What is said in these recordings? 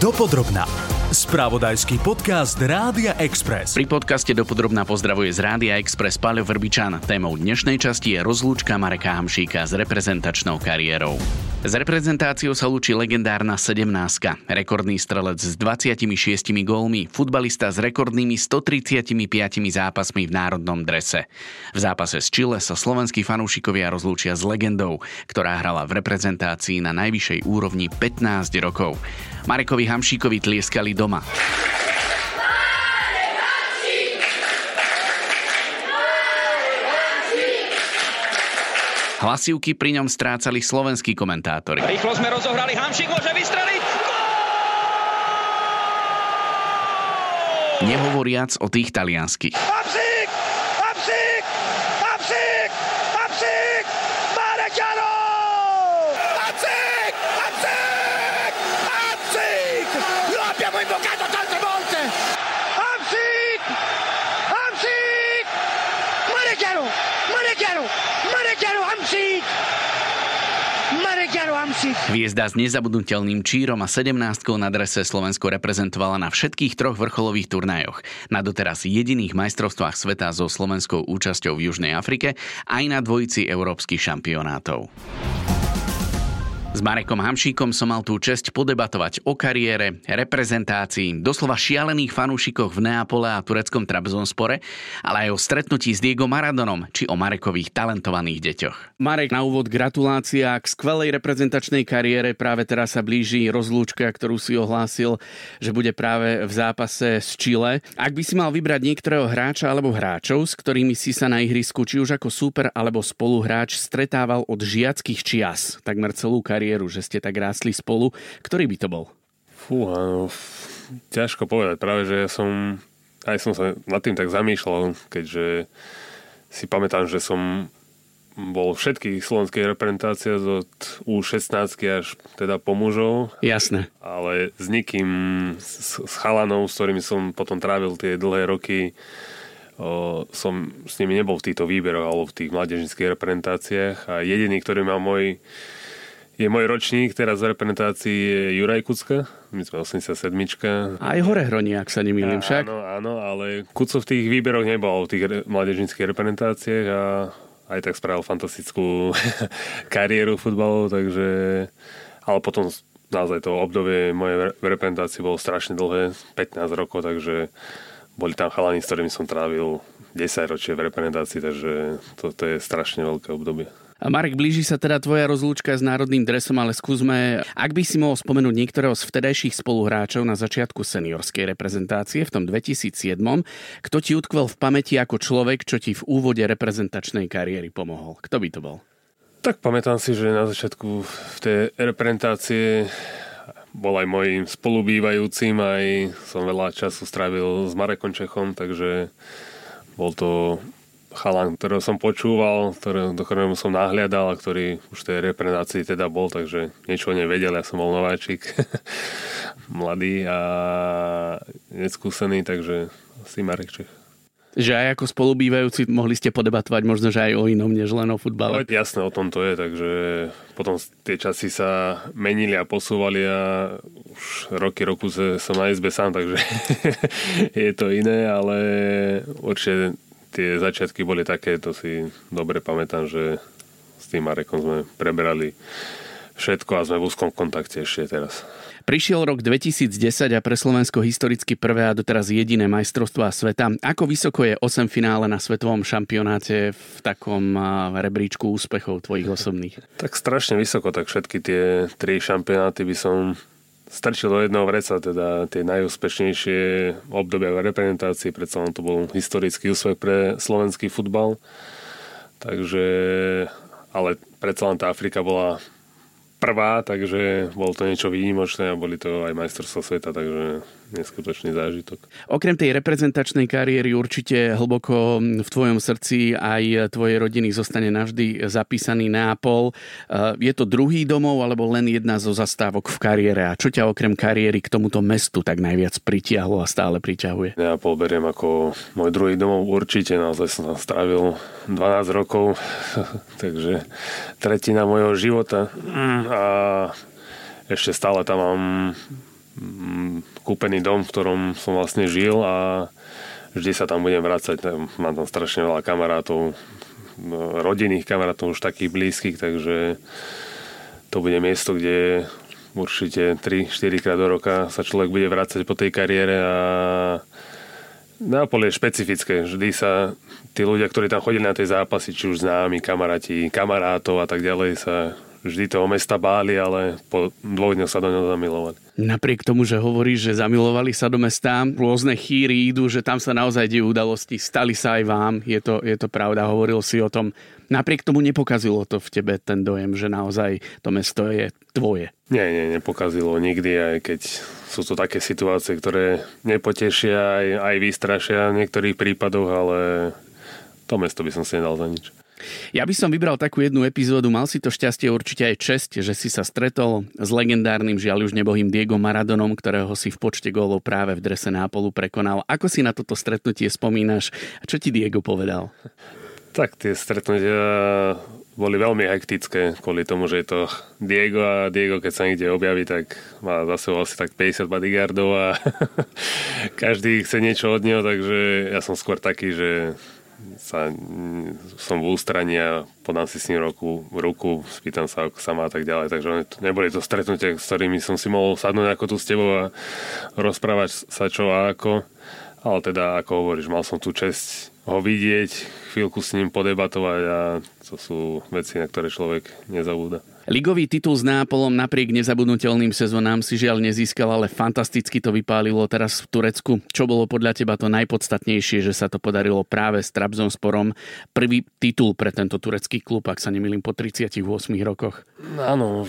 Dopodrobná. Spravodajský podcast Rádia Express. Pri podcaste Dopodrobná pozdravuje z Rádia Express Paľo Vrbičan. Témou dnešnej časti je rozlúčka Mareka Hamšíka s reprezentačnou kariérou. S reprezentáciou sa lúči legendárna 17 rekordný strelec s 26 gólmi, futbalista s rekordnými 135 zápasmi v národnom drese. V zápase s Chile sa slovenskí fanúšikovia rozlúčia s legendou, ktorá hrala v reprezentácii na najvyššej úrovni 15 rokov. Marekovi Hamšíkovi tlieskali doma. Hlasivky pri ňom strácali slovenskí komentátori. Rýchlo sme rozohrali, Hamšík môže vystreliť! Nehovoriac o tých talianských. Hamšík! Hamšík! Hamšík! Hamšík! Marekiano! Hamšík! Hamšík! Hamšík! Lo abbiamo invocato tante volte! Hamšík! Hamšík! Marekiano! Marekiano! Marekiano Hamšík! Marekiano Hamšík! Hviezda s nezabudnutelným čírom a 17 na drese Slovensko reprezentovala na všetkých troch vrcholových turnajoch. Na doteraz jediných majstrovstvách sveta so slovenskou účasťou v Južnej Afrike aj na dvojici európskych šampionátov. S Marekom Hamšíkom som mal tú česť podebatovať o kariére, reprezentácii, doslova šialených fanúšikoch v Neapole a tureckom Trabzonspore, ale aj o stretnutí s Diego Maradonom či o Marekových talentovaných deťoch. Marek, na úvod gratulácia k skvelej reprezentačnej kariére. Práve teraz sa blíži rozlúčka, ktorú si ohlásil, že bude práve v zápase s Chile. Ak by si mal vybrať niektorého hráča alebo hráčov, s ktorými si sa na ihrisku či už ako súper alebo spoluhráč stretával od žiackých čias, takmer celú kariéru, kariéru, že ste tak rástli spolu. Ktorý by to bol? Fú, áno, ťažko povedať. Práve, že ja som, aj som sa nad tým tak zamýšľal, keďže si pamätám, že som bol všetkých slovenských reprezentácií od U16 až teda po mužov. Jasné. Ale s nikým, s, s chalanou, s ktorými som potom trávil tie dlhé roky, o, som s nimi nebol v týchto výberoch alebo v tých mládežnických reprezentáciách a jediný, ktorý mal môj je môj ročník, teraz v reprezentácii je Juraj Kucka, my sme 87 Aj hore hroní, ak sa nemýlim však. Áno, áno, ale Kuco v tých výberoch nebol, v tých re- mládežnických reprezentáciách a aj tak spravil fantastickú kariéru futbalu, takže ale potom naozaj to obdobie mojej reprezentácie bolo strašne dlhé, 15 rokov, takže boli tam chalani, s ktorými som trávil 10 ročie v reprezentácii, takže to, to je strašne veľké obdobie. Marek, blíži sa teda tvoja rozlúčka s národným dresom, ale skúsme, ak by si mohol spomenúť niektorého z vtedajších spoluhráčov na začiatku seniorskej reprezentácie v tom 2007, kto ti utkvel v pamäti ako človek, čo ti v úvode reprezentačnej kariéry pomohol? Kto by to bol? Tak pamätám si, že na začiatku v tej reprezentácie bol aj môjim spolubývajúcim, aj som veľa času strávil s Marekom Čechom, takže bol to chalan, ktorého som počúval, ktoré, do ktorého som nahliadal a ktorý už v tej reprezentácii teda bol, takže niečo nevedel, ja som bol nováčik, mladý a neskúsený, takže asi Marek Čech. Že aj ako spolubývajúci mohli ste podebatovať možno, že aj o inom, než len o futbale. No, jasné, o tom to je, takže potom tie časy sa menili a posúvali a už roky roku som na izbe sám, takže je to iné, ale určite tie začiatky boli také, to si dobre pamätám, že s tým Marekom sme preberali všetko a sme v úzkom kontakte ešte teraz. Prišiel rok 2010 a pre Slovensko historicky prvé a doteraz jediné majstrovstvá sveta. Ako vysoko je 8 finále na svetovom šampionáte v takom rebríčku úspechov tvojich osobných? Tak strašne vysoko, tak všetky tie tri šampionáty by som strčil do jedného vreca, teda tie najúspešnejšie obdobia v reprezentácii, predsa to bol historický úspech pre slovenský futbal. Takže, ale predsa len tá Afrika bola prvá, takže bolo to niečo výnimočné a boli to aj majstrovstvá sveta, takže neskutočný zážitok. Okrem tej reprezentačnej kariéry určite hlboko v tvojom srdci aj tvojej rodiny zostane navždy zapísaný Neapol. Eh, je to druhý domov alebo len jedna zo zastávok v kariére? A čo ťa okrem kariéry k tomuto mestu tak najviac pritiahlo a stále priťahuje? Neapol beriem ako môj druhý domov určite. Naozaj som tam strávil 12 rokov, takže tretina môjho života. A ešte stále tam mám kúpený dom, v ktorom som vlastne žil a vždy sa tam budem vrácať. Mám tam strašne veľa kamarátov, no, rodinných kamarátov už takých blízkych, takže to bude miesto, kde určite 3-4 krát do roka sa človek bude vrácať po tej kariére a Neapol je špecifické. Vždy sa tí ľudia, ktorí tam chodili na tie zápasy, či už známi, kamaráti, kamarátov a tak ďalej, sa vždy toho mesta báli, ale po dvoch dňoch sa do neho zamilovali. Napriek tomu, že hovoríš, že zamilovali sa do mesta, rôzne chýry idú, že tam sa naozaj dejú udalosti, stali sa aj vám, je to, je to pravda, hovoril si o tom. Napriek tomu nepokazilo to v tebe ten dojem, že naozaj to mesto je tvoje. Nie, nie, nepokazilo nikdy, aj keď sú to také situácie, ktoré nepotešia, aj, aj vystrašia v niektorých prípadoch, ale to mesto by som si nedal za nič. Ja by som vybral takú jednu epizódu, mal si to šťastie určite aj čest, že si sa stretol s legendárnym, žiaľ už nebohým Diego Maradonom, ktorého si v počte gólov práve v drese Nápolu prekonal. Ako si na toto stretnutie spomínaš a čo ti Diego povedal? Tak tie stretnutia boli veľmi hektické kvôli tomu, že je to Diego a Diego, keď sa niekde objaví, tak má za sebou asi tak 50 bodyguardov a každý chce niečo od neho, takže ja som skôr taký, že sa, som v ústraní a podám si s ním roku, ruku, spýtam sa, ako sa má a tak ďalej. Takže neboli to stretnutia, s ktorými som si mohol sadnúť ako tu s tebou a rozprávať sa čo a ako. Ale teda, ako hovoríš, mal som tú čest ho vidieť, chvíľku s ním podebatovať a to sú veci, na ktoré človek nezabúda. Ligový titul s Nápolom napriek nezabudnutelným sezónám si žiaľ nezískal, ale fantasticky to vypálilo teraz v Turecku. Čo bolo podľa teba to najpodstatnejšie, že sa to podarilo práve s Trabzonsporom? Prvý titul pre tento turecký klub, ak sa nemýlim, po 38 rokoch. Áno,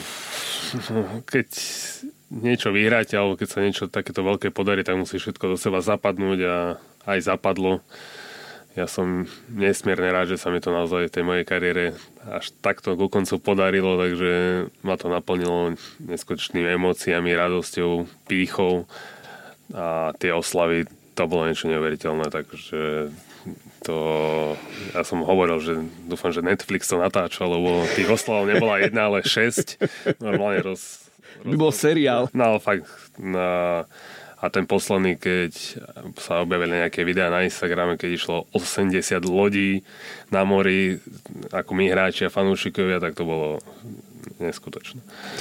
keď niečo vyhráte, alebo keď sa niečo takéto veľké podarí, tak musí všetko do seba zapadnúť a aj zapadlo ja som nesmierne rád, že sa mi to naozaj v tej mojej kariére až takto ku koncu podarilo, takže ma to naplnilo neskutočnými emóciami, radosťou, pýchou a tie oslavy, to bolo niečo neuveriteľné, takže to, ja som hovoril, že dúfam, že Netflix to natáčal, lebo tých oslav nebola jedna, ale šesť. Normálne roz... roz by bol seriál. No, fakt, na, a ten posledný, keď sa objavili nejaké videá na Instagrame, keď išlo 80 lodí na mori, ako my hráči a fanúšikovia, tak to bolo neskutočné.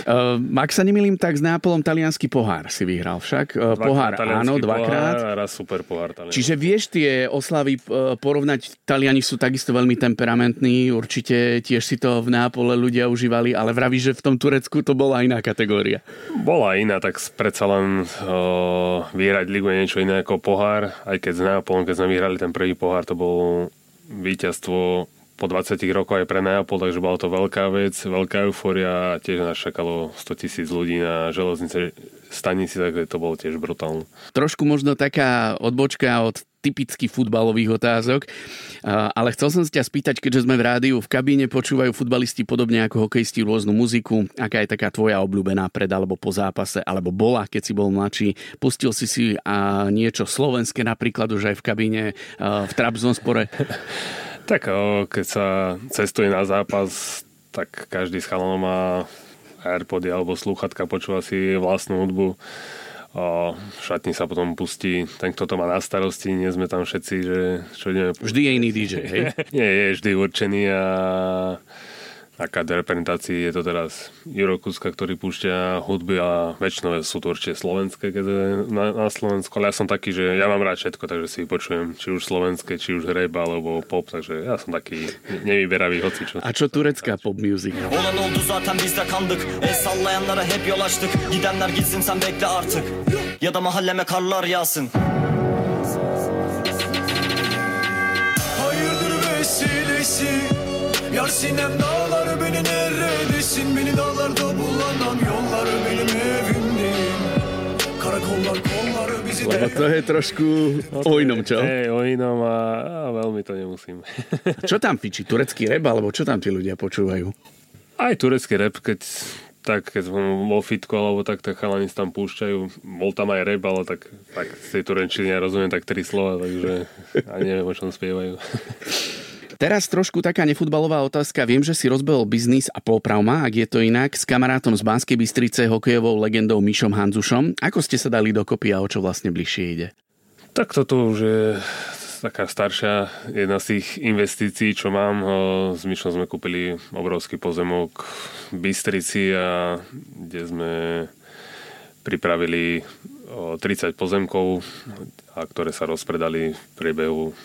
Uh, ak sa nemýlim, tak s Nápolom talianský pohár si vyhral však. Uh, pohár áno, dvakrát. Pohár a raz super pohár talianský. Čiže vieš tie oslavy uh, porovnať, Taliani sú takisto veľmi temperamentní, určite tiež si to v Nápole ľudia užívali, ale vraví, že v tom Turecku to bola iná kategória. Bola iná, tak predsa len uh, vyhrať ligu je niečo iné ako pohár, aj keď s Nápolom, keď sme vyhrali ten prvý pohár, to bol víťazstvo po 20 rokoch aj pre Neapol, takže bola to veľká vec, veľká euforia a tiež nás čakalo 100 tisíc ľudí na železnice stanici, takže to bolo tiež brutálne. Trošku možno taká odbočka od typicky futbalových otázok, ale chcel som sa ťa spýtať, keďže sme v rádiu, v kabíne počúvajú futbalisti podobne ako hokejisti rôznu muziku, aká je taká tvoja obľúbená pred alebo po zápase, alebo bola, keď si bol mladší. Pustil si si a niečo slovenské napríklad už aj v kabíne v Trabzonspore? Tak keď sa cestuje na zápas, tak každý z chalanov má Airpody alebo slúchatka, počúva si vlastnú hudbu. O, v šatni sa potom pustí ten, kto to má na starosti, nie sme tam všetci, že čo ideme... Vždy je iný DJ, hej? nie, je vždy určený a na reprezentácii je to teraz Juro Kuska, ktorý púšťa hudby a väčšinou sú to určite slovenské, keď je na, na Slovensku, ale ja som taký, že ja mám rád všetko, takže si počujem či už slovenské, či už rap alebo pop, takže ja som taký nevyberavý hocičo. A čo turecká pop music? Olan oldu zaten biz de kandık El sallayanlara hep yol açtık Gidenler gitsin sen bekle artık Ya da mahalleme karlar yağsın Hayırdır vesilesi Yar sinem dağları beni neredesin Beni dağlarda bulanam yolları benim evim değil Karakollar kolları bizi Lebo to je trošku o inom, čo? Hej, o inom a, a veľmi to nemusím. čo tam fičí? Turecký rap, alebo čo tam tí ľudia počúvajú? Aj turecký rap, keď tak keď som vo fitku alebo tak, tak chalani tam púšťajú. Bol tam aj rap, ale tak, tak z tej turenčiny ja rozumiem tak tri slova, takže ani neviem, o čom spievajú. Teraz trošku taká nefutbalová otázka. Viem, že si rozbehol biznis a polpravma, ak je to inak, s kamarátom z Banskej Bystrice, hokejovou legendou Mišom Hanzušom. Ako ste sa dali dokopy a o čo vlastne bližšie ide? Tak toto už je taká staršia jedna z tých investícií, čo mám. S Myšom sme kúpili obrovský pozemok v Bystrici, a kde sme pripravili 30 pozemkov, a ktoré sa rozpredali v priebehu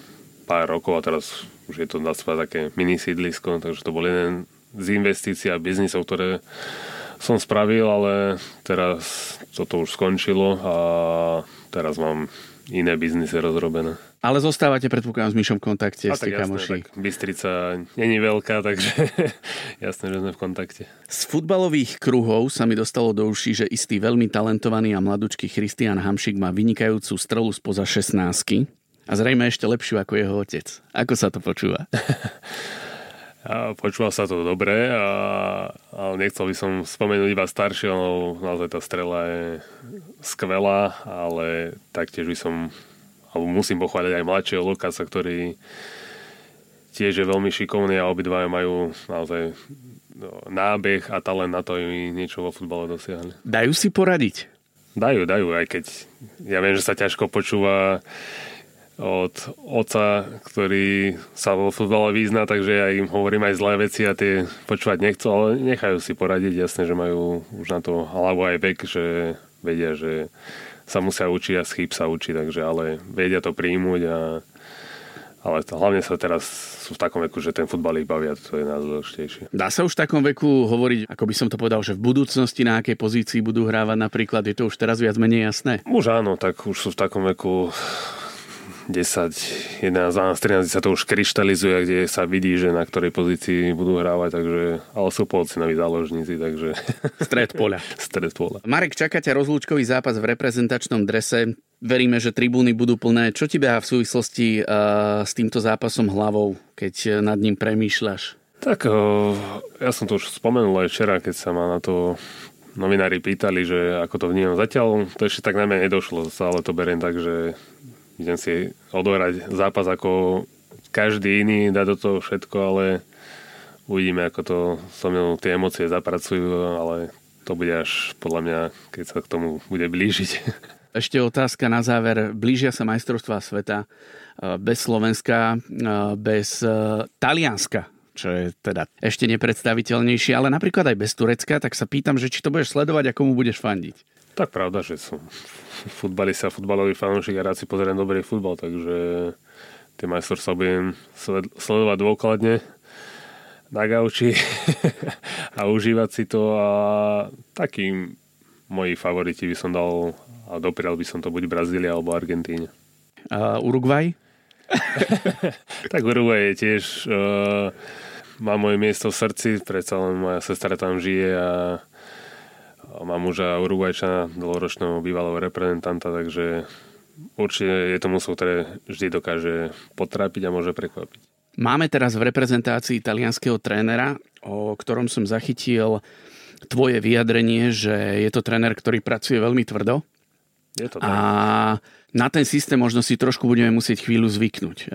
pár rokov a teraz už je to na také mini sídlisko, takže to bol jeden z investícií a biznisov, ktoré som spravil, ale teraz toto už skončilo a teraz mám iné biznisy rozrobené. Ale zostávate, predpokladám, s Myšom v kontakte, ste kamoši. Tak Bystrica není veľká, takže jasné, že sme v kontakte. Z futbalových kruhov sa mi dostalo do uší, že istý veľmi talentovaný a mladúčky Christian Hamšik má vynikajúcu strelu spoza 16 a zrejme ešte lepšiu ako jeho otec. Ako sa to počúva? Počúval sa to dobre, a, ale nechcel by som spomenúť iba staršie, lebo naozaj tá strela je skvelá, ale taktiež by som, alebo musím pochváliť aj mladšieho Lukasa, ktorý tiež je veľmi šikovný a obidvaja majú naozaj no, nábeh a talent na to, aby niečo vo futbale dosiahli. Dajú si poradiť? Dajú, dajú, aj keď ja viem, že sa ťažko počúva od oca, ktorý sa vo futbale význa, takže ja im hovorím aj zlé veci a tie počúvať nechcú, ale nechajú si poradiť. Jasne, že majú už na to hlavu aj vek, že vedia, že sa musia učiť a z chyb sa učiť, takže ale vedia to príjmuť a ale to, hlavne sa teraz sú v takom veku, že ten futbal ich bavia, to je najdôležitejšie. Dá sa už v takom veku hovoriť, ako by som to povedal, že v budúcnosti na akej pozícii budú hrávať napríklad, je to už teraz viac menej jasné? Už áno, tak už sú v takom veku 10, 11, 12, 13 sa to už kryštalizuje, kde sa vidí, že na ktorej pozícii budú hrávať, takže, ale sú polcinoví záložníci, takže... Stred poľa. Stred poľa. Marek, čaká ťa rozlúčkový zápas v reprezentačnom drese. Veríme, že tribúny budú plné. Čo ti beha v súvislosti uh, s týmto zápasom hlavou, keď nad ním premýšľaš? Tak, uh, ja som to už spomenul aj včera, keď sa ma na to novinári pýtali, že ako to vnímam. Zatiaľ to ešte tak najmä nedošlo, ale to beriem tak, že idem si odohrať zápas ako každý iný, dať do toho všetko, ale uvidíme, ako to so mnou tie emócie zapracujú, ale to bude až podľa mňa, keď sa k tomu bude blížiť. Ešte otázka na záver. Blížia sa majstrovstvá sveta eh, bez Slovenska, eh, bez eh, Talianska, čo je teda ešte nepredstaviteľnejšie, ale napríklad aj bez Turecka, tak sa pýtam, že či to budeš sledovať a komu budeš fandiť. Tak pravda, že som futbalista, futbalový fanúšik a rád si pozerám dobrý futbal, takže tie majstrovstvá budem sledovať dôkladne na gauči a užívať si to a takým moji favoriti by som dal a doprial by som to buď Brazília alebo Argentíne. A Uruguay? tak Uruguay je tiež uh, má moje miesto v srdci, predsa len moja sestra tam žije a Mám muža Uruguajčana, dlhoročného bývalého reprezentanta, takže určite je to musel, ktoré vždy dokáže potrápiť a môže prekvapiť. Máme teraz v reprezentácii italianského trénera, o ktorom som zachytil tvoje vyjadrenie, že je to tréner, ktorý pracuje veľmi tvrdo. Je to tak. A na ten systém možno si trošku budeme musieť chvíľu zvyknúť, e,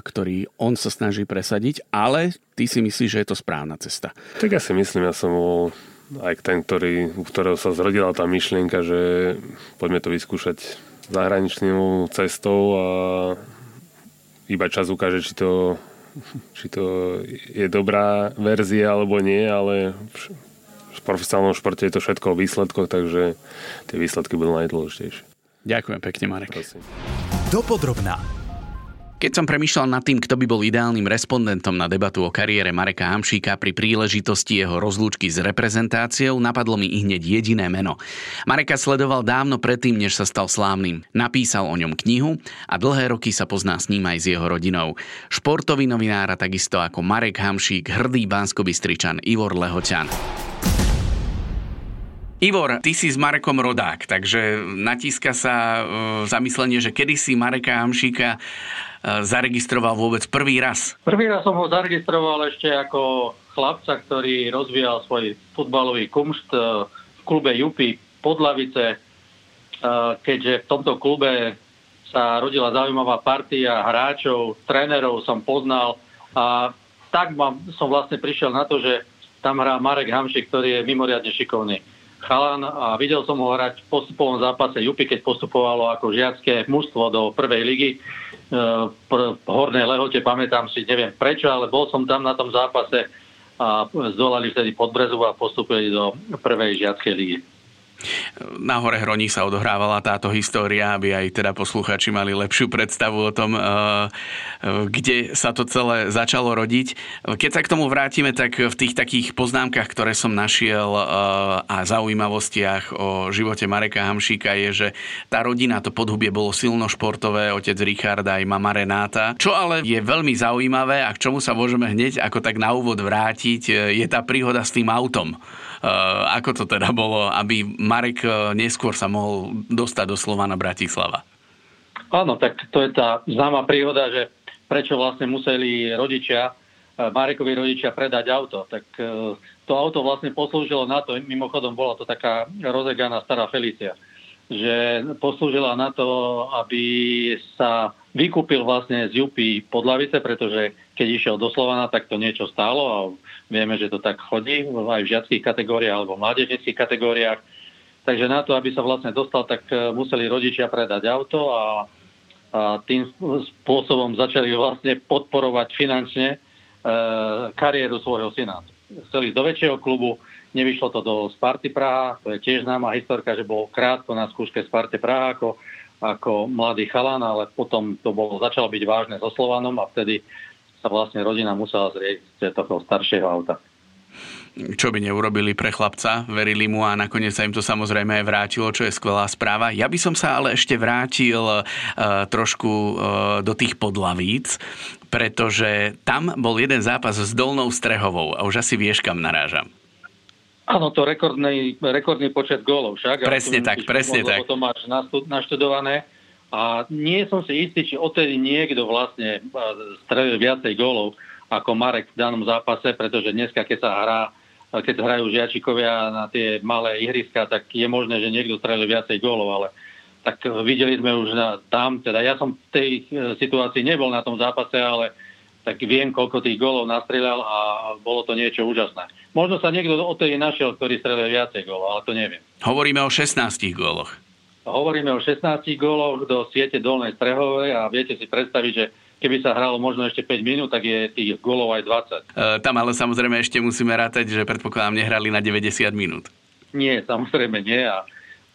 ktorý on sa snaží presadiť, ale ty si myslíš, že je to správna cesta. Tak ja si myslím, ja som bol aj ten, ktorý, u ktorého sa zrodila tá myšlienka, že poďme to vyskúšať zahraničnou cestou a iba čas ukáže, či to, či to je dobrá verzia alebo nie, ale v profesionálnom športe je to všetko o výsledkoch, takže tie výsledky budú najdôležitejšie. Ďakujem pekne, Marek. Prosím. Dopodrobná. Keď som premyšľal nad tým, kto by bol ideálnym respondentom na debatu o kariére Mareka Hamšíka pri príležitosti jeho rozlúčky s reprezentáciou, napadlo mi hneď jediné meno. Mareka sledoval dávno predtým, než sa stal slávnym. Napísal o ňom knihu a dlhé roky sa pozná s ním aj s jeho rodinou. Športový novinár a takisto ako Marek Hamšík, hrdý bánskobystričan Ivor Lehoťan. Ivor, ty si s Marekom rodák, takže natíska sa e, zamyslenie, že kedy si Mareka Hamšíka E, zaregistroval vôbec prvý raz? Prvý raz som ho zaregistroval ešte ako chlapca, ktorý rozvíjal svoj futbalový kumšt e, v klube Jupy Podlavice, e, keďže v tomto klube sa rodila zaujímavá partia hráčov, trénerov som poznal A tak som vlastne prišiel na to, že tam hrá Marek Hamšik, ktorý je mimoriadne šikovný chalan a videl som ho hrať v postupovom zápase Jupy, keď postupovalo ako žiacké mužstvo do prvej ligy e, v Hornej Lehote, pamätám si, neviem prečo, ale bol som tam na tom zápase a zdolali vtedy Podbrezu a postupili do prvej žiackej ligy. Na Hore Hroní sa odohrávala táto história, aby aj teda posluchači mali lepšiu predstavu o tom, eh, kde sa to celé začalo rodiť. Keď sa k tomu vrátime, tak v tých takých poznámkach, ktoré som našiel eh, a zaujímavostiach o živote Mareka Hamšíka je, že tá rodina, to podhubie bolo silno športové, otec Richard aj mama Renáta. Čo ale je veľmi zaujímavé a k čomu sa môžeme hneď ako tak na úvod vrátiť, eh, je tá príhoda s tým autom. Ako to teda bolo, aby Marek e, neskôr sa mohol dostať do Slovana Bratislava. Áno, tak to je tá známa príhoda, že prečo vlastne museli rodičia, e, Marekovi rodičia predať auto. Tak to auto vlastne poslúžilo na to, mimochodom bola to taká rozeganá stará Felicia, že poslúžila na to, aby sa vykúpil vlastne z Jupy Podlavice, pretože keď išiel do Slovana, tak to niečo stálo a vieme, že to tak chodí aj v žiackých kategóriách alebo v mládežnických kategóriách Takže na to, aby sa vlastne dostal, tak e, museli rodičia predať auto a, a tým spôsobom začali vlastne podporovať finančne e, kariéru svojho syna. Chceli do väčšieho klubu, nevyšlo to do Sparty Praha, to je tiež známa historka, že bol krátko na skúške Sparty Praha ako, ako mladý chalan, ale potom to bolo, začalo byť vážne so Slovanom a vtedy sa vlastne rodina musela zrieť toho staršieho auta čo by neurobili pre chlapca, verili mu a nakoniec sa im to samozrejme aj vrátilo, čo je skvelá správa. Ja by som sa ale ešte vrátil uh, trošku uh, do tých podlavíc, pretože tam bol jeden zápas s Dolnou Strehovou a už asi vieš, kam narážam. Áno, to rekordný, rekordný počet gólov však. Presne tak, presne tak. To máš naštudované. A nie som si istý, či odtedy niekto vlastne strelil viacej gólov ako Marek v danom zápase, pretože dneska, keď sa hrá keď hrajú žiačikovia na tie malé ihriska, tak je možné, že niekto strelil viacej gólov, ale tak videli sme už na, tam, teda ja som v tej e, situácii nebol na tom zápase, ale tak viem, koľko tých gólov nastrieľal a bolo to niečo úžasné. Možno sa niekto o tej našiel, ktorý strelil viacej gólov, ale to neviem. Hovoríme o 16 góloch. Hovoríme o 16 góloch do siete Dolnej Strehovej a viete si predstaviť, že keby sa hralo možno ešte 5 minút, tak je tých golov aj 20. E, tam ale samozrejme ešte musíme rátať, že predpokladám nehrali na 90 minút. Nie, samozrejme nie a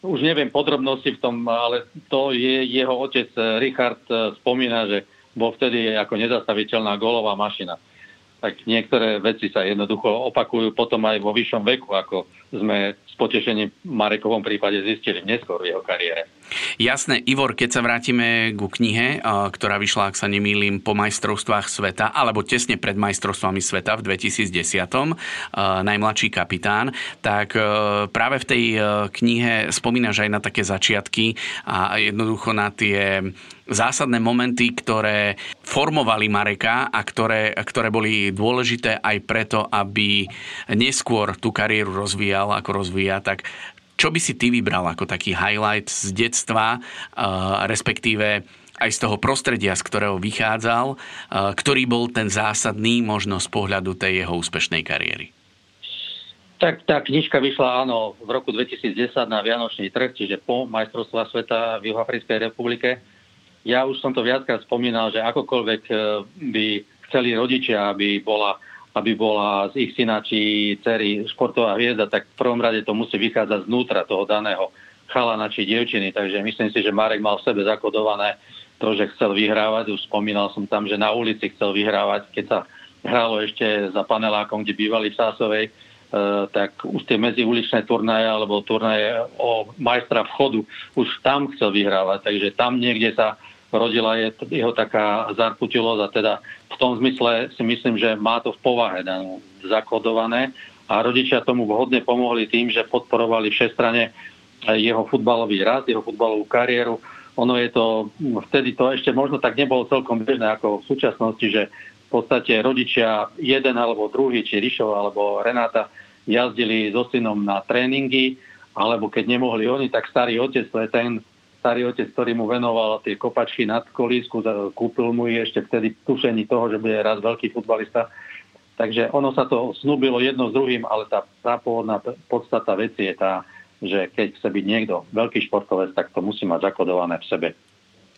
už neviem podrobnosti v tom, ale to je jeho otec Richard e, spomína, že bol vtedy ako nezastaviteľná golová mašina. Tak niektoré veci sa jednoducho opakujú potom aj vo vyššom veku, ako sme s potešením Marekovom prípade zistili neskôr v jeho kariére. Jasné, Ivor, keď sa vrátime ku knihe, ktorá vyšla, ak sa nemýlim, po majstrovstvách sveta, alebo tesne pred majstrovstvami sveta v 2010. Najmladší kapitán, tak e, práve v tej e, knihe spomínaš aj na také začiatky a jednoducho na tie zásadné momenty, ktoré formovali Mareka a ktoré, ktoré boli dôležité aj preto, aby neskôr tú kariéru rozvíjal, ako rozvíja, tak čo by si ty vybral ako taký highlight z detstva, respektíve aj z toho prostredia, z ktorého vychádzal, ktorý bol ten zásadný možno z pohľadu tej jeho úspešnej kariéry? Tak tá knižka vyšla áno v roku 2010 na Vianočný trh, čiže po majstrovstvá sveta v Juhoafrickej republike. Ja už som to viackrát spomínal, že akokoľvek e, by chceli rodičia, aby bola aby bola z ich syna či cery športová hviezda, tak v prvom rade to musí vychádzať znútra toho daného chalana či dievčiny. Takže myslím si, že Marek mal v sebe zakodované to, že chcel vyhrávať. Už spomínal som tam, že na ulici chcel vyhrávať, keď sa hralo ešte za panelákom, kde bývali v Sásovej, e, tak už tie medziuličné turnaje alebo turnaje o majstra vchodu, už tam chcel vyhrávať. Takže tam niekde sa rodila je jeho taká zarputilosť a teda v tom zmysle si myslím, že má to v povahe danú zakodované a rodičia tomu vhodne pomohli tým, že podporovali všestrane jeho futbalový rast, jeho futbalovú kariéru. Ono je to, vtedy to ešte možno tak nebolo celkom bežné ako v súčasnosti, že v podstate rodičia jeden alebo druhý, či Rišov alebo Renáta jazdili so synom na tréningy, alebo keď nemohli oni, tak starý otec, to je ten starý otec, ktorý mu venoval tie kopačky nad kolísku, kúpil mu ich ešte vtedy tušení toho, že bude raz veľký futbalista. Takže ono sa to snúbilo jedno s druhým, ale tá, pôvodná podstata veci je tá, že keď chce byť niekto veľký športovec, tak to musí mať zakodované v sebe.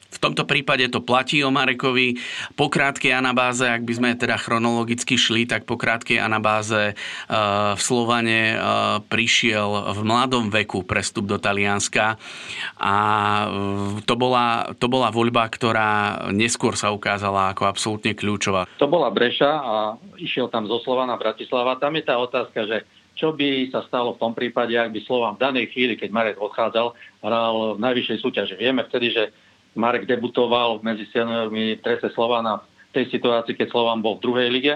V tomto prípade to platí o Marekovi. Po krátkej anabáze, ak by sme teda chronologicky šli, tak po krátkej anabáze eh, v Slovane eh, prišiel v mladom veku prestup do Talianska a eh, to bola, to bola voľba, ktorá neskôr sa ukázala ako absolútne kľúčová. To bola Breša a išiel tam zo Slovana Bratislava. Tam je tá otázka, že čo by sa stalo v tom prípade, ak by Slovan v danej chvíli, keď Marek odchádzal, hral v najvyššej súťaži. Vieme vtedy, že Marek debutoval medzi seniormi Trese Slovana v tej situácii, keď Slovan bol v druhej lige.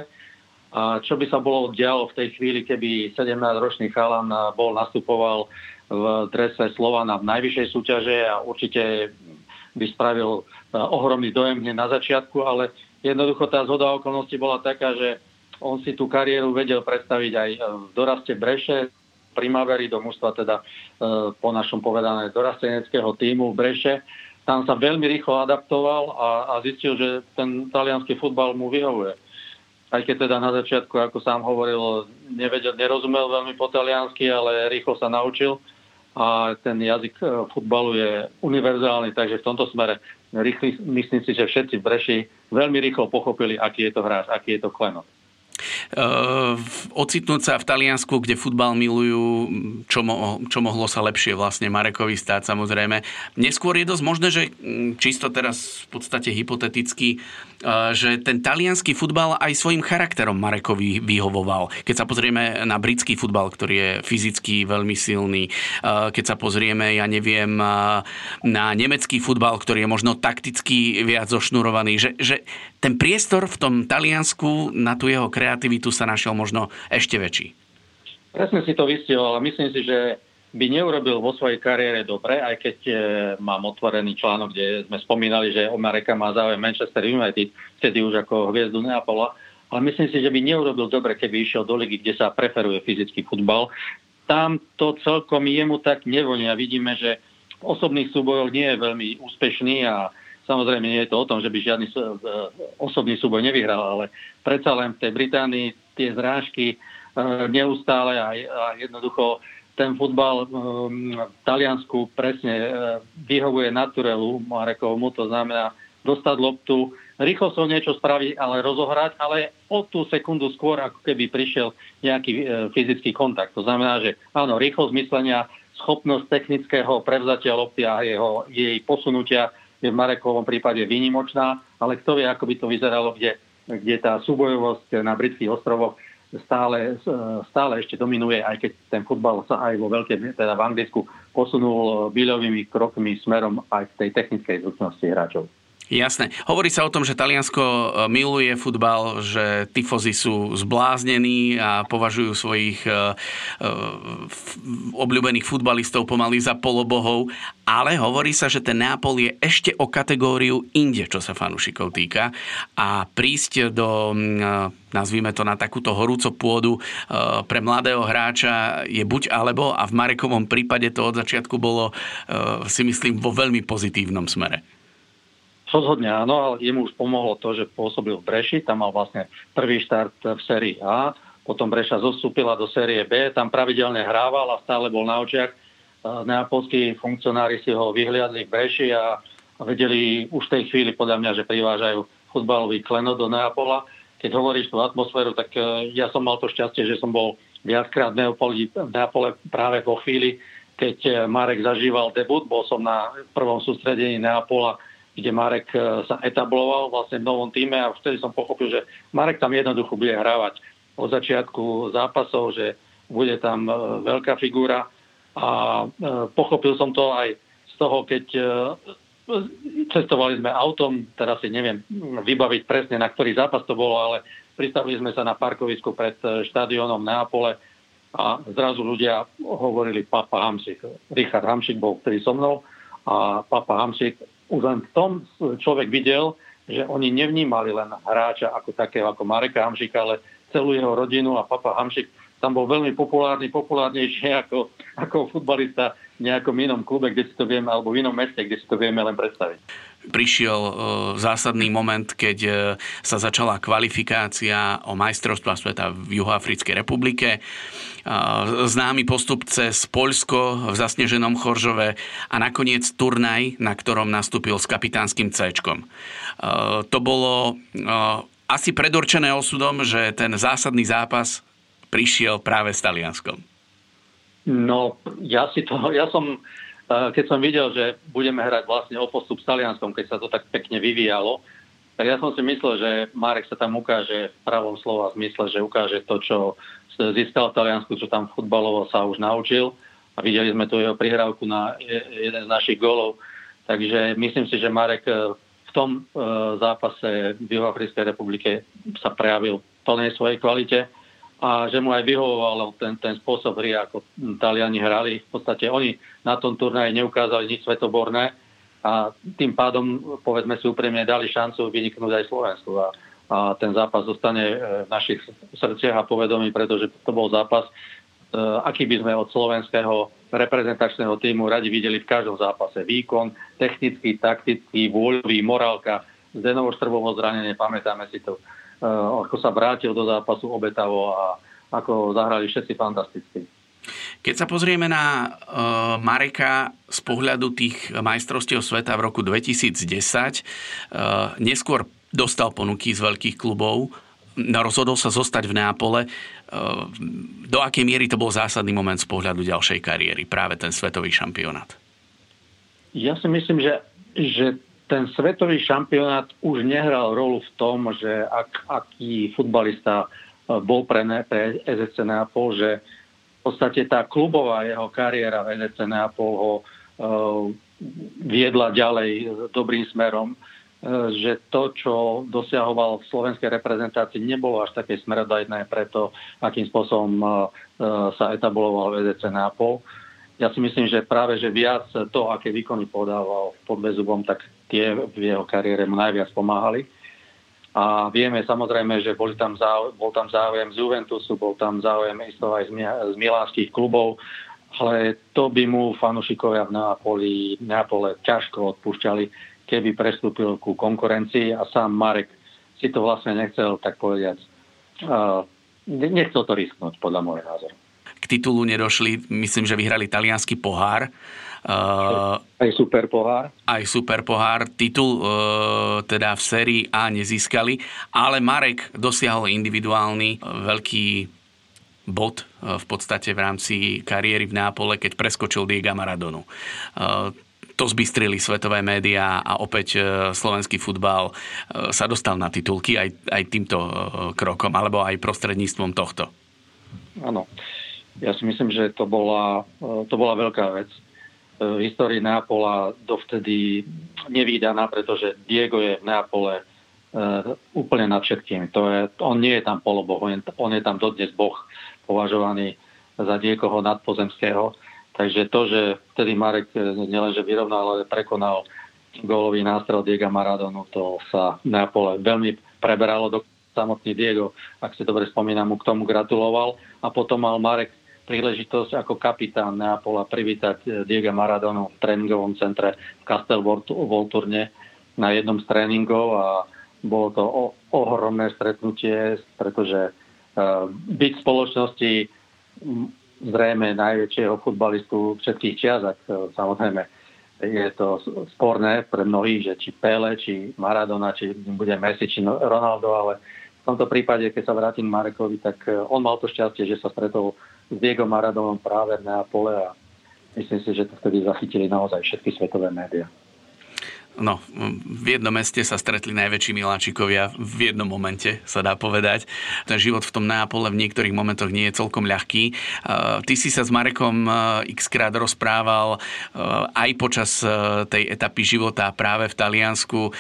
A čo by sa bolo dialo v tej chvíli, keby 17-ročný chalan bol nastupoval v drese Slovana v najvyššej súťaže a určite by spravil e, ohromný dojem hneď na začiatku, ale jednoducho tá zhoda okolností bola taká, že on si tú kariéru vedel predstaviť aj v doraste Breše, primavery do mužstva, teda e, po našom povedané dorasteneckého týmu v Breše tam sa veľmi rýchlo adaptoval a, a zistil, že ten talianský futbal mu vyhovuje. Aj keď teda na začiatku, ako sám hovoril, nevedel, nerozumel veľmi po taliansky, ale rýchlo sa naučil a ten jazyk e, futbalu je univerzálny, takže v tomto smere rýchly, myslím si, že všetci v Breši veľmi rýchlo pochopili, aký je to hráč, aký je to klenot. Ocitnúť sa v Taliansku, kde futbal milujú, čo, mo- čo mohlo sa lepšie vlastne Marekovi stáť samozrejme. Neskôr je dosť možné, že mm, čisto teraz v podstate hypoteticky, uh, že ten talianský futbal aj svojim charakterom Marekovi vyhovoval. Keď sa pozrieme na britský futbal, ktorý je fyzicky veľmi silný, uh, keď sa pozrieme, ja neviem, na nemecký futbal, ktorý je možno takticky viac zošnurovaný, že, že ten priestor v tom Taliansku na tú jeho kreativitu sa našiel možno ešte väčší. Presne si to vystihol, ale myslím si, že by neurobil vo svojej kariére dobre, aj keď e, mám otvorený článok, kde sme spomínali, že o Mareka má záujem Manchester United, vtedy už ako hviezdu Neapola, ale myslím si, že by neurobil dobre, keby išiel do ligy, kde sa preferuje fyzický futbal. Tam to celkom jemu tak nevonia. Vidíme, že v osobných súbojoch nie je veľmi úspešný a Samozrejme, nie je to o tom, že by žiadny e, osobný súboj nevyhral, ale predsa len v tej Británii tie zrážky e, neustále a, jednoducho ten futbal v Taliansku presne e, vyhovuje naturelu Marekovmu, to znamená dostať loptu, rýchlo som niečo spraviť, ale rozohrať, ale o tú sekundu skôr, ako keby prišiel nejaký fyzický kontakt. To znamená, že áno, rýchlosť myslenia, schopnosť technického prevzatia lopty a jeho, jej posunutia je v Marekovom prípade výnimočná, ale kto vie, ako by to vyzeralo, kde, kde tá súbojovosť na britských ostrovoch stále, stále ešte dominuje, aj keď ten futbal sa aj vo veľkej, teda v Anglicku posunul byľovými krokmi smerom aj v tej technickej zručnosti hráčov. Jasné. Hovorí sa o tom, že Taliansko e, miluje futbal, že tifozy sú zbláznení a považujú svojich uh, obľúbených futbalistov pomaly za polobohov, ale hovorí sa, že ten Neapol je ešte o kategóriu inde, čo sa fanúšikov týka a prísť do nazvime to na takúto horúco pôdu pre mladého hráča je buď alebo a v Marekovom prípade to od začiatku bolo si myslím vo veľmi pozitívnom smere. Rozhodne áno, ale jemu už pomohlo to, že pôsobil v Breši, tam mal vlastne prvý štart v sérii A, potom Breša zostúpila do série B, tam pravidelne hrával a stále bol na očiach. Neapolskí funkcionári si ho vyhliadli v Breši a vedeli už v tej chvíli podľa mňa, že privážajú futbalový klenot do Neapola. Keď hovoríš tú atmosféru, tak e, ja som mal to šťastie, že som bol viackrát v Neapole práve vo chvíli, keď e, Marek zažíval debut. Bol som na prvom sústredení Neapola kde Marek e, sa etabloval vlastne v novom týme a vtedy som pochopil, že Marek tam jednoducho bude hrávať od začiatku zápasov, že bude tam e, veľká figúra a e, pochopil som to aj z toho, keď cestovali sme autom, teraz si neviem vybaviť presne, na ktorý zápas to bolo, ale pristavili sme sa na parkovisku pred štadiónom Neapole a zrazu ľudia hovorili Papa Hamšik. Richard Hamšik bol vtedy so mnou a Papa Hamšik už len v tom človek videl, že oni nevnímali len hráča ako takého, ako Mareka Hamšika, ale celú jeho rodinu a papa Hamšik tam bol veľmi populárny, populárnejší ako, ako futbalista nejakom inom klube, kde si to vieme, alebo v inom meste, kde si to vieme len predstaviť prišiel e, zásadný moment, keď e, sa začala kvalifikácia o majstrovstva sveta v Juhoafrickej republike. E, známy postup cez Poľsko v zasneženom Choržove a nakoniec turnaj, na ktorom nastúpil s kapitánskym C. To bolo asi predurčené osudom, že ten zásadný zápas prišiel práve s Talianskom. No, ja si to, ja som keď som videl, že budeme hrať vlastne o postup s Talianskom, keď sa to tak pekne vyvíjalo, tak ja som si myslel, že Marek sa tam ukáže v pravom slova zmysle, že ukáže to, čo získal v Taliansku, čo tam futbalovo sa už naučil. A videli sme tu jeho prihrávku na jeden z našich golov. Takže myslím si, že Marek e, v tom e, zápase v Juhoafrickej republike sa prejavil v plnej svojej kvalite a že mu aj vyhovoval ten, ten spôsob hry, ako Taliani hrali. V podstate oni na tom turnaji neukázali nič svetoborné a tým pádom, povedzme si úprimne, dali šancu vyniknúť aj Slovensku. A, a ten zápas zostane e, v našich srdciach a povedomí, pretože to bol zápas, e, aký by sme od slovenského reprezentačného týmu radi videli v každom zápase. Výkon, technický, taktický, vôľový, morálka, Zdenovo Štrbovho zranenie, pamätáme si to ako sa vrátil do zápasu obetavo a ako zahrali všetci fantasticky. Keď sa pozrieme na uh, Mareka z pohľadu tých majstrovstiev sveta v roku 2010, uh, eh, neskôr dostal ponuky z veľkých klubov, no, rozhodol sa zostať v Neapole. Do akej miery to bol zásadný moment z pohľadu ďalšej kariéry, práve ten svetový šampionát? Ja si myslím, že, že ten svetový šampionát už nehral rolu v tom, že ak, aký futbalista e, bol pre, ne, pre SSC Neapol, že v podstate tá klubová jeho kariéra v SSC Neapol ho uh, viedla ďalej dobrým smerom, uh, že to, čo dosiahoval v slovenskej reprezentácii, nebolo až také smerodajné preto, akým spôsobom uh, sa etabloval v SSC Neapol. Ja si myslím, že práve že viac to, aké výkony podával pod Bezubom, tak tie v jeho kariére mu najviac pomáhali. A vieme samozrejme, že bol tam, záujem, bol tam záujem z Juventusu, bol tam záujem isto aj z, milánskych klubov, ale to by mu fanúšikovia v Neapoli, Neapole ťažko odpúšťali, keby prestúpil ku konkurencii a sám Marek si to vlastne nechcel, tak povedať, uh, nechcel to risknúť, podľa môjho názoru. K titulu nedošli, myslím, že vyhrali talianský pohár Uh, aj super pohár. Aj super pohár. Titul uh, teda v sérii A nezískali, ale Marek dosiahol individuálny uh, veľký bod uh, v podstate v rámci kariéry v Nápole, keď preskočil Diego Maradonu. Uh, to zbystrili svetové médiá a opäť slovenský futbal sa dostal na titulky aj, aj týmto krokom, alebo aj prostredníctvom tohto. Áno. Ja si myslím, že to bola, to bola veľká vec v histórii Neapola dovtedy nevýdaná, pretože Diego je v Neapole e, úplne nad všetkým. To je, on nie je tam poloboh, on je, on je tam dodnes boh považovaný za niekoho nadpozemského. Takže to, že vtedy Marek e, nielenže vyrovnal, ale prekonal gólový nástrel Diego Maradonu, to sa Neapole veľmi preberalo do samotný Diego, ak si dobre spomínam, mu k tomu gratuloval. A potom mal Marek príležitosť ako kapitán Neapola privítať eh, Diego Maradonu v tréningovom centre v Castel Volturne na jednom z tréningov a bolo to ohromné stretnutie, pretože uh, byť spoločnosti zrejme najväčšieho futbalistu všetkých čias, ak uh, samozrejme je to sporné pre mnohých, že či Pele, či Maradona, či bude Messi, či Ronaldo, ale v tomto prípade, keď sa vrátim Marekovi, tak on mal to šťastie, že sa stretol s Diego Maradonom práve v Neapole a myslím si, že to vtedy zachytili naozaj všetky svetové médiá. No, v jednom meste sa stretli najväčší miláčikovia v jednom momente, sa dá povedať. Ten život v tom Neapole v niektorých momentoch nie je celkom ľahký. Ty si sa s Marekom x krát rozprával aj počas tej etapy života práve v Taliansku.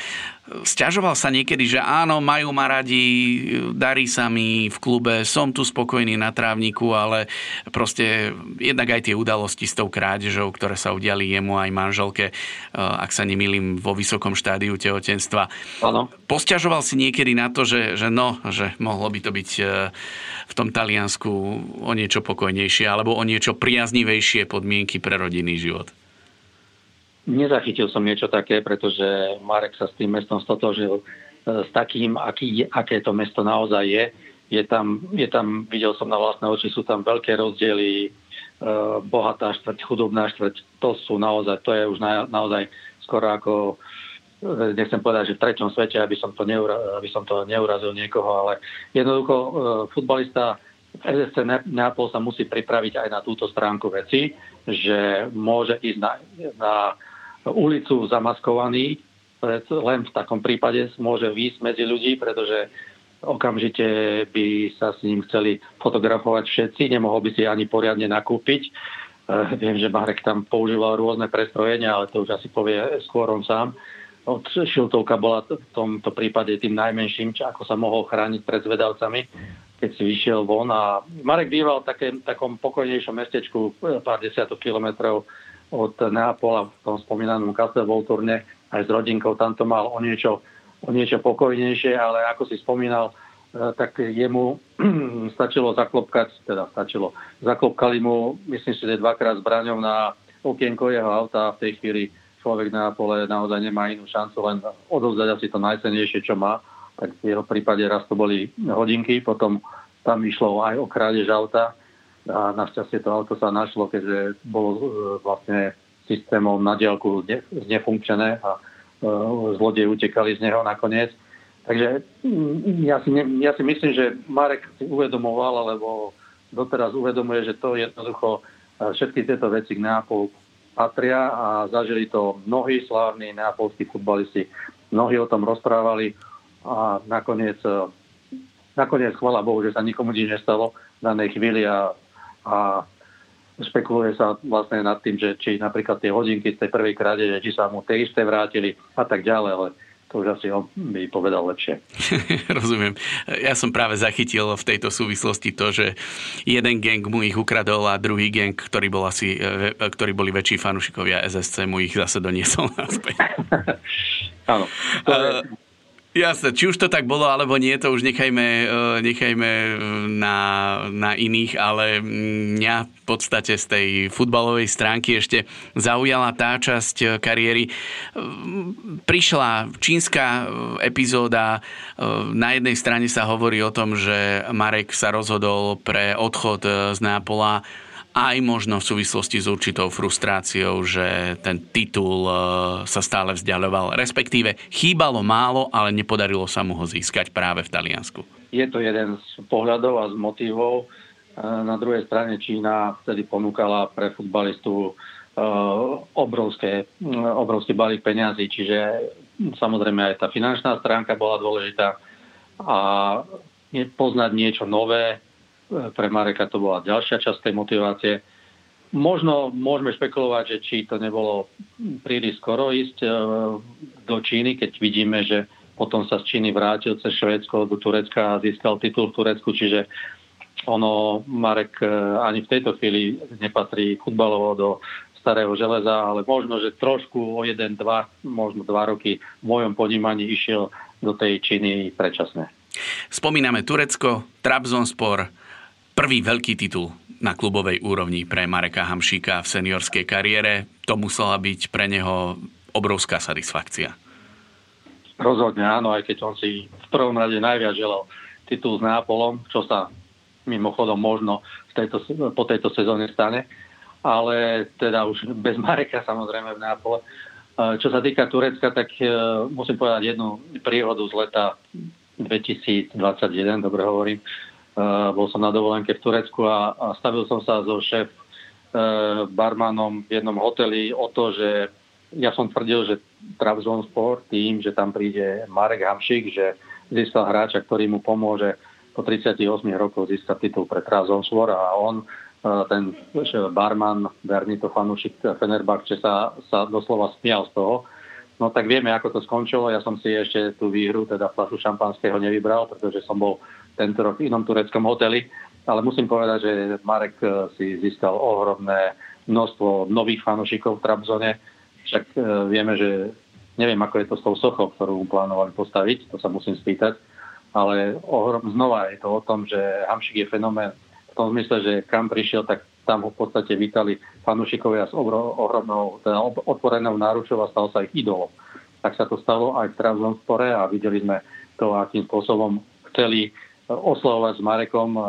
Sťažoval sa niekedy, že áno, majú ma radi, darí sa mi v klube, som tu spokojný na trávniku, ale proste jednak aj tie udalosti s tou krádežou, ktoré sa udiali jemu aj manželke, eh, ak sa nemýlim, vo vysokom štádiu tehotenstva. Áno. Posťažoval si niekedy na to, že, že no, že mohlo by to byť eh, v tom Taliansku o niečo pokojnejšie alebo o niečo priaznivejšie podmienky pre rodinný život? Nezachytil som niečo také, pretože Marek sa s tým mestom stotožil e, s takým, aký, aké to mesto naozaj je. Je tam, je tam, videl som na vlastné oči, sú tam veľké rozdiely, e, bohatá štvrť, chudobná štvrť, to sú naozaj, to je už na, naozaj skoro ako, e, nechcem povedať, že v treťom svete, aby som to, neura, aby som to neurazil niekoho, ale jednoducho futbalista SSC Neapol sa musí pripraviť aj na túto stránku veci, že môže ísť na, na ulicu zamaskovaný, len v takom prípade môže výjsť medzi ľudí, pretože okamžite by sa s ním chceli fotografovať všetci, nemohol by si ani poriadne nakúpiť. Uh, viem, že Marek tam používal rôzne prestrojenia, ale to už asi povie skôr on sám. Od Šiltovka bola v tomto prípade tým najmenším, čo ako sa mohol chrániť pred zvedavcami, keď si vyšiel von. A Marek býval v takom pokojnejšom mestečku pár desiatok kilometrov od Neapola v tom spomínanom Castel Volturne aj s rodinkou. Tam to mal o niečo, o niečo pokojnejšie, ale ako si spomínal, e, tak jemu stačilo zaklopkať, teda stačilo, zaklopkali mu, myslím si, že dvakrát zbraňou na okienko jeho auta a v tej chvíli človek na pole naozaj nemá inú šancu len odovzdať asi to najcenejšie, čo má. Tak v jeho prípade raz to boli hodinky, potom tam išlo aj o krádež auta a našťastie to auto sa našlo, keďže bolo e, vlastne systémom na diálku znefunkčené a e, zlodej utekali z neho nakoniec. Takže mm, ja si, ne, ja si myslím, že Marek si uvedomoval, alebo doteraz uvedomuje, že to jednoducho e, všetky tieto veci k Neapolu patria a zažili to mnohí slávni neapolskí futbalisti. Mnohí o tom rozprávali a nakoniec, nakoniec chvala Bohu, že sa nikomu nič nestalo v danej chvíli a a špekuluje sa vlastne nad tým, že či napríklad tie hodinky z tej prvej krádeže, či sa mu tie isté vrátili a tak ďalej, ale to už asi on by povedal lepšie. Rozumiem. Ja som práve zachytil v tejto súvislosti to, že jeden gang mu ich ukradol a druhý gang, ktorý, bol asi, e, ktorý boli väčší fanúšikovia SSC, mu ich zase doniesol naspäť. Áno. To je, Jasne, či už to tak bolo, alebo nie, to už nechajme, e, nechajme e, na, na iných, ale mňa v podstate z tej futbalovej stránky ešte zaujala tá časť e, kariéry. Prišla čínska epizóda, na jednej strane sa hovorí o tom, že Marek sa rozhodol pre odchod z Nápola aj možno v súvislosti s určitou frustráciou, že ten titul e, sa stále vzdialoval, respektíve chýbalo málo, ale nepodarilo sa mu ho získať práve v Taliansku. Je to jeden z pohľadov a z motivov. E, na druhej strane Čína vtedy ponúkala pre futbalistu e, obrovské, obrovský balík peňazí, čiže samozrejme aj tá finančná stránka bola dôležitá a poznať niečo nové, pre Mareka to bola ďalšia časť tej motivácie. Možno môžeme špekulovať, že či to nebolo príliš skoro ísť e, do Číny, keď vidíme, že potom sa z Číny vrátil cez Švédsko do Turecka a získal titul v Turecku, čiže ono, Marek e, ani v tejto chvíli nepatrí futbalovo do starého železa, ale možno, že trošku o jeden, dva, možno dva roky v mojom ponímaní išiel do tej Číny predčasné. Spomíname Turecko, Trabzonspor, Prvý veľký titul na klubovej úrovni pre Mareka Hamšíka v seniorskej kariére. To musela byť pre neho obrovská satisfakcia. Rozhodne áno, aj keď on si v prvom rade najviac želal titul s Nápolom, čo sa mimochodom možno v tejto, po tejto sezóne stane, ale teda už bez Mareka samozrejme v Nápole. Čo sa týka Turecka, tak e, musím povedať jednu príhodu z leta 2021, dobre hovorím, bol som na dovolenke v Turecku a, a stavil som sa so šéf eh, barmanom v jednom hoteli o to, že ja som tvrdil, že Trabzonspor tým, že tam príde Marek Hamšik, že získal hráča, ktorý mu pomôže po 38 rokov získať titul pre Trabzonspor a on eh, ten barman, Bernito fanúšik Fenerbahče sa, sa doslova smial z toho, No tak vieme, ako to skončilo. Ja som si ešte tú výhru, teda flašu šampanského nevybral, pretože som bol tento rok v inom tureckom hoteli. Ale musím povedať, že Marek e, si získal ohromné množstvo nových fanúšikov v Trabzone. Však e, vieme, že neviem, ako je to s tou sochou, ktorú plánovali postaviť, to sa musím spýtať. Ale ohrom, znova je to o tom, že Hamšik je fenomén v tom zmysle, že kam prišiel, tak tam ho v podstate vítali fanúšikovia s ohromnou, teda otvorenou náručou a stal sa ich idolom. Tak sa to stalo aj v Trabzonspore a videli sme to, akým spôsobom chceli oslavovať s Marekom.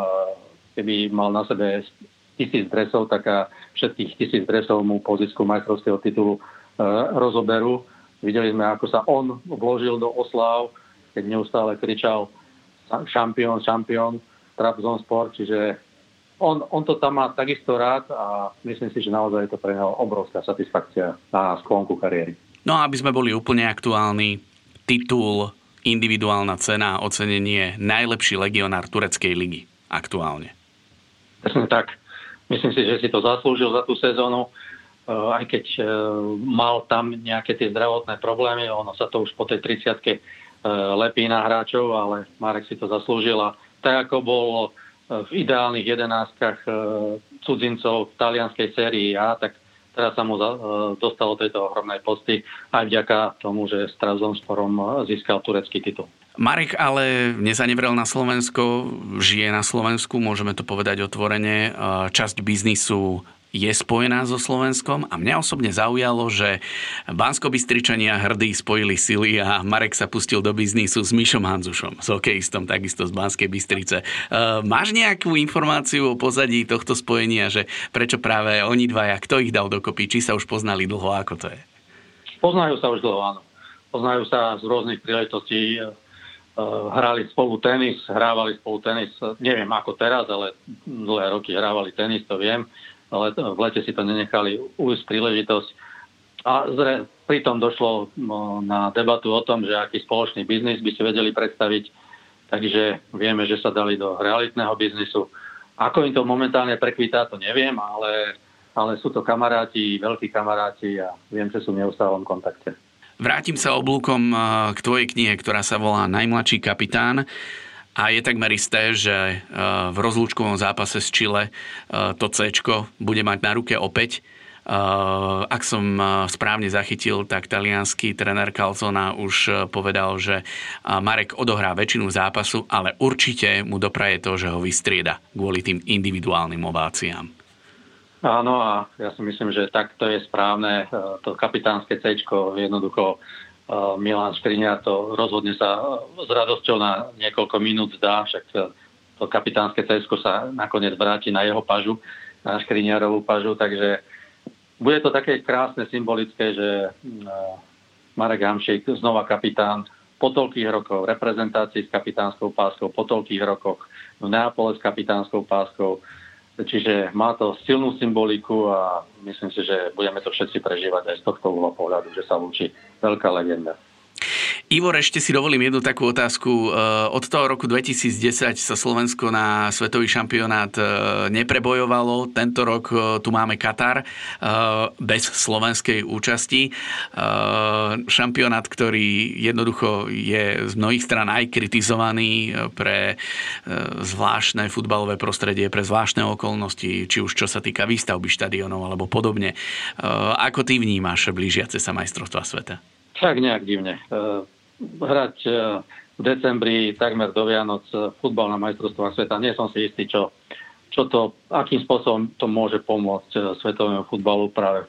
Keby mal na sebe tisíc dresov, tak a všetkých tisíc dresov mu po zisku majstrovského titulu e, rozoberú. Videli sme, ako sa on vložil do oslav, keď neustále kričal šampión, šampión, Trabzonspor, čiže on, on to tam má takisto rád a myslím si, že naozaj je to pre neho obrovská satisfakcia na sklonku kariéry. No a aby sme boli úplne aktuálni, titul, individuálna cena, ocenenie najlepší legionár tureckej ligy aktuálne. Tak. Myslím si, že si to zaslúžil za tú sezónu, eh, aj keď eh, mal tam nejaké tie zdravotné problémy, ono sa to už po tej 30 eh, lepí na hráčov, ale Marek si to zaslúžil a tak ako bol v ideálnych jedenáctkach e, cudzincov v talianskej sérii A, tak teraz sa mu e, dostalo tejto ohromnej posty aj vďaka tomu, že s Trabzonsporom e, získal turecký titul. Marek ale nezanevrel na Slovensko, žije na Slovensku, môžeme to povedať otvorene. Časť biznisu je spojená so Slovenskom a mňa osobne zaujalo, že bansko hrdí spojili sily a Marek sa pustil do biznisu s Mišom Hanzušom, s hokejistom, takisto z Banskej Bystrice. Uh, máš nejakú informáciu o pozadí tohto spojenia, že prečo práve oni dvaja, kto ich dal dokopy, či sa už poznali dlho, ako to je? Poznajú sa už dlho, áno. Poznajú sa z rôznych príležitostí hrali spolu tenis, hrávali spolu tenis, neviem ako teraz, ale dlhé roky hrávali tenis, to viem ale v lete si to nenechali ujsť príležitosť. A zre, pritom došlo no, na debatu o tom, že aký spoločný biznis by si vedeli predstaviť. Takže vieme, že sa dali do realitného biznisu. Ako im to momentálne prekvítá, to neviem, ale, ale sú to kamaráti, veľkí kamaráti a viem, že sú v neustálom kontakte. Vrátim sa oblúkom eh, k tvojej knihe, ktorá sa volá Najmladší kapitán. A je takmer isté, že e, v rozlúčkovom zápase s Chile e, to C bude mať na ruke opäť. E, ak som správne zachytil, tak talianský tréner Calzona už povedal, že Marek odohrá väčšinu zápasu, ale určite mu dopraje to, že ho vystrieda kvôli tým individuálnym ováciám. Áno a ja si myslím, že takto je správne. To kapitánske C jednoducho Milan Škriňar to rozhodne sa s radosťou na niekoľko minút zdá, však to kapitánske cesko sa nakoniec vráti na jeho pažu, na Škriňarovú pažu, takže bude to také krásne, symbolické, že Marek Hamšik, znova kapitán, po toľkých rokoch reprezentácií s kapitánskou páskou, po toľkých rokoch v Neapole s kapitánskou páskou, Čiže má to silnú symboliku a myslím si, že budeme to všetci prežívať aj z tohto pohľadu, že sa lúči veľká legenda. Ivor, ešte si dovolím jednu takú otázku. E, od toho roku 2010 sa Slovensko na svetový šampionát e, neprebojovalo. Tento rok e, tu máme Katar bez slovenskej účasti. Šampionát, ktorý jednoducho je z mnohých stran aj kritizovaný pre zvláštne futbalové prostredie, pre zvláštne okolnosti, či už čo sa týka výstavby štadionov alebo podobne. Ako ty vnímaš blížiace sa majstrovstva sveta? Tak nejak divne. E, hrať e, v decembri takmer do Vianoc e, futbal na majstrovstvách sveta, nie som si istý, čo, čo to, akým spôsobom to môže pomôcť svetovému futbalu práve.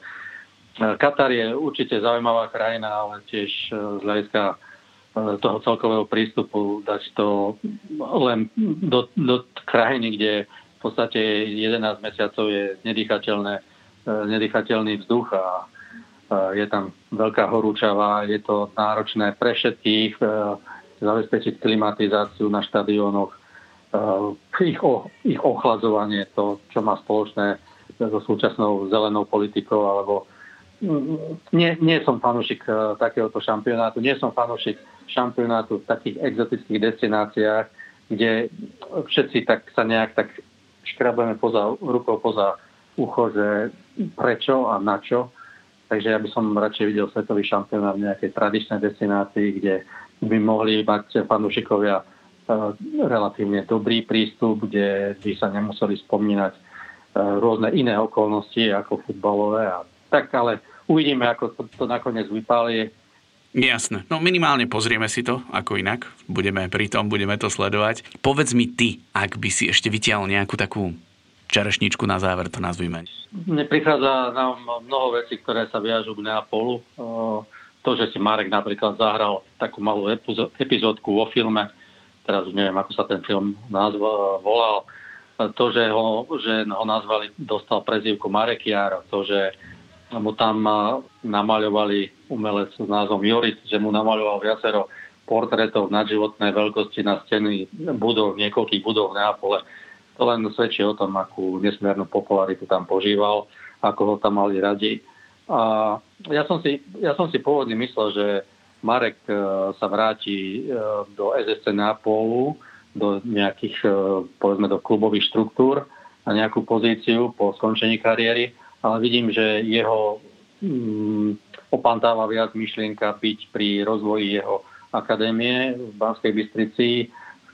Katar je určite zaujímavá krajina, ale tiež z hľadiska toho celkového prístupu dať to len do, do krajiny, kde v podstate 11 mesiacov je nedýchateľné, nedýchateľný vzduch a je tam veľká horúčava, je to náročné pre všetkých e, zabezpečiť klimatizáciu na štadiónoch, e, ich, ich ochladzovanie, to, čo má spoločné so súčasnou zelenou politikou, alebo mm, nie, nie som fanúšik takéhoto šampionátu, nie som fanúšik šampionátu v takých exotických destináciách, kde všetci tak sa nejak tak škrabujeme poza, rukou poza ucho, že prečo a na čo Takže ja by som radšej videl svetový šampionát v nejakej tradičnej destinácii, kde by mohli mať fanúšikovia relatívne dobrý prístup, kde by sa nemuseli spomínať rôzne iné okolnosti ako futbalové. A tak ale uvidíme, ako to, to nakoniec vypálie. Jasné. No minimálne pozrieme si to, ako inak. Budeme pri tom, budeme to sledovať. Povedz mi ty, ak by si ešte vytiahol nejakú takú čerešničku na záver, to nazvime. Prichádza nám mnoho vecí, ktoré sa viažú k Neapolu. To, že si Marek napríklad zahral takú malú epizódku vo filme, teraz už neviem, ako sa ten film nazval, volal, to, že ho, že ho nazvali, dostal prezývku Marekiar, to, že mu tam namaľovali umelec s názvom Joris, že mu namaľoval viacero portrétov nadživotnej veľkosti na steny budov, niekoľkých budov v Neapole. To len svedčí o tom, akú nesmiernu popularitu tam požíval, ako ho tam mali radi. A ja som si, ja som si pôvodne myslel, že Marek e, sa vráti e, do SSC Neapolu, do nejakých, e, povedzme, do klubových štruktúr na nejakú pozíciu po skončení kariéry ale vidím, že jeho mm, opantáva viac myšlienka byť pri rozvoji jeho akadémie v Banskej Bystrici,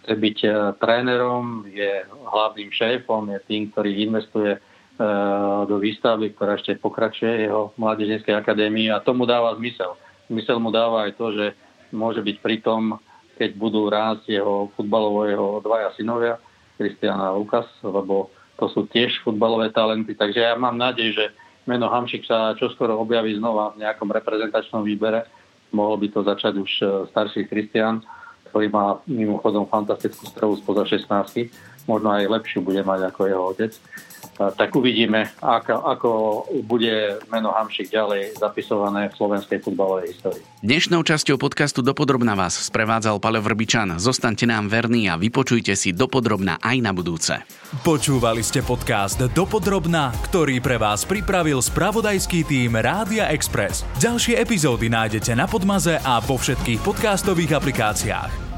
byť uh, trénerom, je hlavným šéfom, je tým, ktorý investuje uh, do výstavy, ktorá ešte pokračuje jeho mládežnickej akadémii a tomu dáva zmysel. Zmysel mu dáva aj to, že môže byť pri tom, keď budú rásť jeho futbalového dvaja synovia, Kristiana a Lukas, lebo to sú tiež futbalové talenty, takže ja mám nádej, že meno Hamšik sa čoskoro objaví znova v nejakom reprezentačnom výbere. Mohol by to začať už e, starší Kristian, ktorý má mimochodom fantastickú strevu spoza 16 možno aj lepšiu bude mať ako jeho otec tak uvidíme, ako, ako bude meno Hamšik ďalej zapisované v slovenskej futbalovej histórii. Dnešnou časťou podcastu Dopodrobna vás sprevádzal Pale Vrbičan. Zostaňte nám verní a vypočujte si Dopodrobna aj na budúce. Počúvali ste podcast Dopodrobna, ktorý pre vás pripravil spravodajský tým Rádia Express. Ďalšie epizódy nájdete na Podmaze a vo všetkých podcastových aplikáciách.